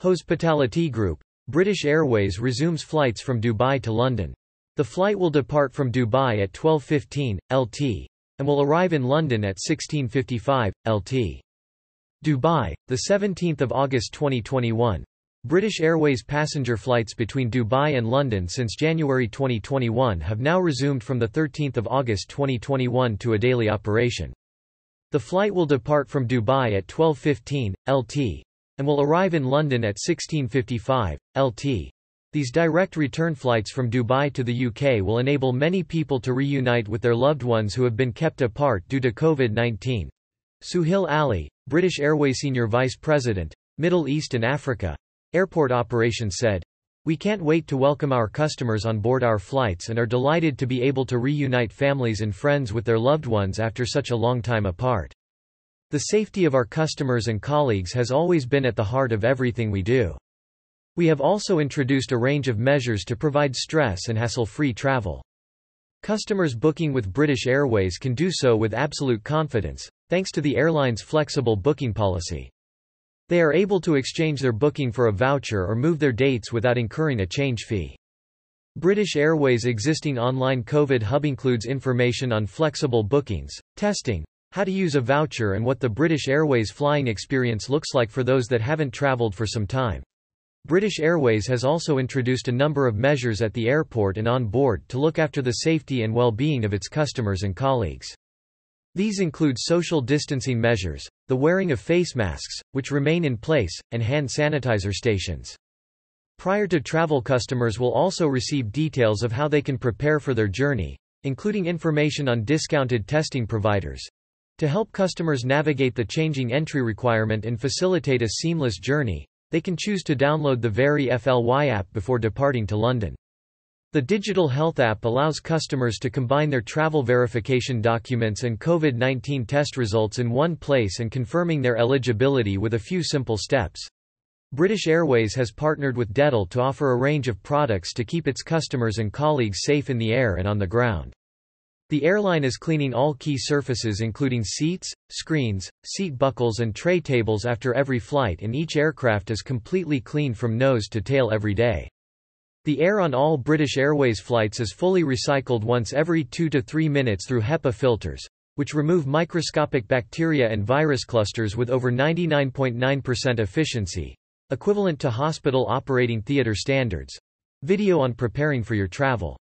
Hospitality Group. British Airways resumes flights from Dubai to London. The flight will depart from Dubai at 12.15, LT, and will arrive in London at 16.55, LT. Dubai, 17 August 2021. British Airways passenger flights between Dubai and London since January 2021 have now resumed from 13 August 2021 to a daily operation. The flight will depart from Dubai at 12.15, LT, and will arrive in London at 16.55, LT. These direct return flights from Dubai to the UK will enable many people to reunite with their loved ones who have been kept apart due to COVID-19. Suhail Ali, British Airways Senior Vice President, Middle East and Africa, Airport Operations said, We can't wait to welcome our customers on board our flights and are delighted to be able to reunite families and friends with their loved ones after such a long time apart. The safety of our customers and colleagues has always been at the heart of everything we do. We have also introduced a range of measures to provide stress and hassle-free travel. Customers booking with British Airways can do so with absolute confidence, thanks to the airline's flexible booking policy. They are able to exchange their booking for a voucher or move their dates without incurring a change fee. British Airways' existing online COVID hub includes information on flexible bookings, testing, how to use a voucher and what the British Airways flying experience looks like for those that haven't travelled for some time. British Airways has also introduced a number of measures at the airport and on board to look after the safety and well-being of its customers and colleagues. These include social distancing measures, the wearing of face masks, which remain in place, and hand sanitizer stations. Prior to travel customers will also receive details of how they can prepare for their journey, including information on discounted testing providers, to help customers navigate the changing entry requirement and facilitate a seamless journey, they can choose to download the VeriFLY app before departing to London. The digital health app allows customers to combine their travel verification documents and COVID-19 test results in one place and confirming their eligibility with a few simple steps. British Airways has partnered with Dettol to offer a range of products to keep its customers and colleagues safe in the air and on the ground. The airline is cleaning all key surfaces including seats, screens, seat buckles and tray tables after every flight and each aircraft is completely cleaned from nose to tail every day. The air on all British Airways flights is fully recycled once every 2 to 3 minutes through HEPA filters, which remove microscopic bacteria and virus clusters with over 99.9% efficiency, equivalent to hospital operating theatre standards. Video on preparing for your travel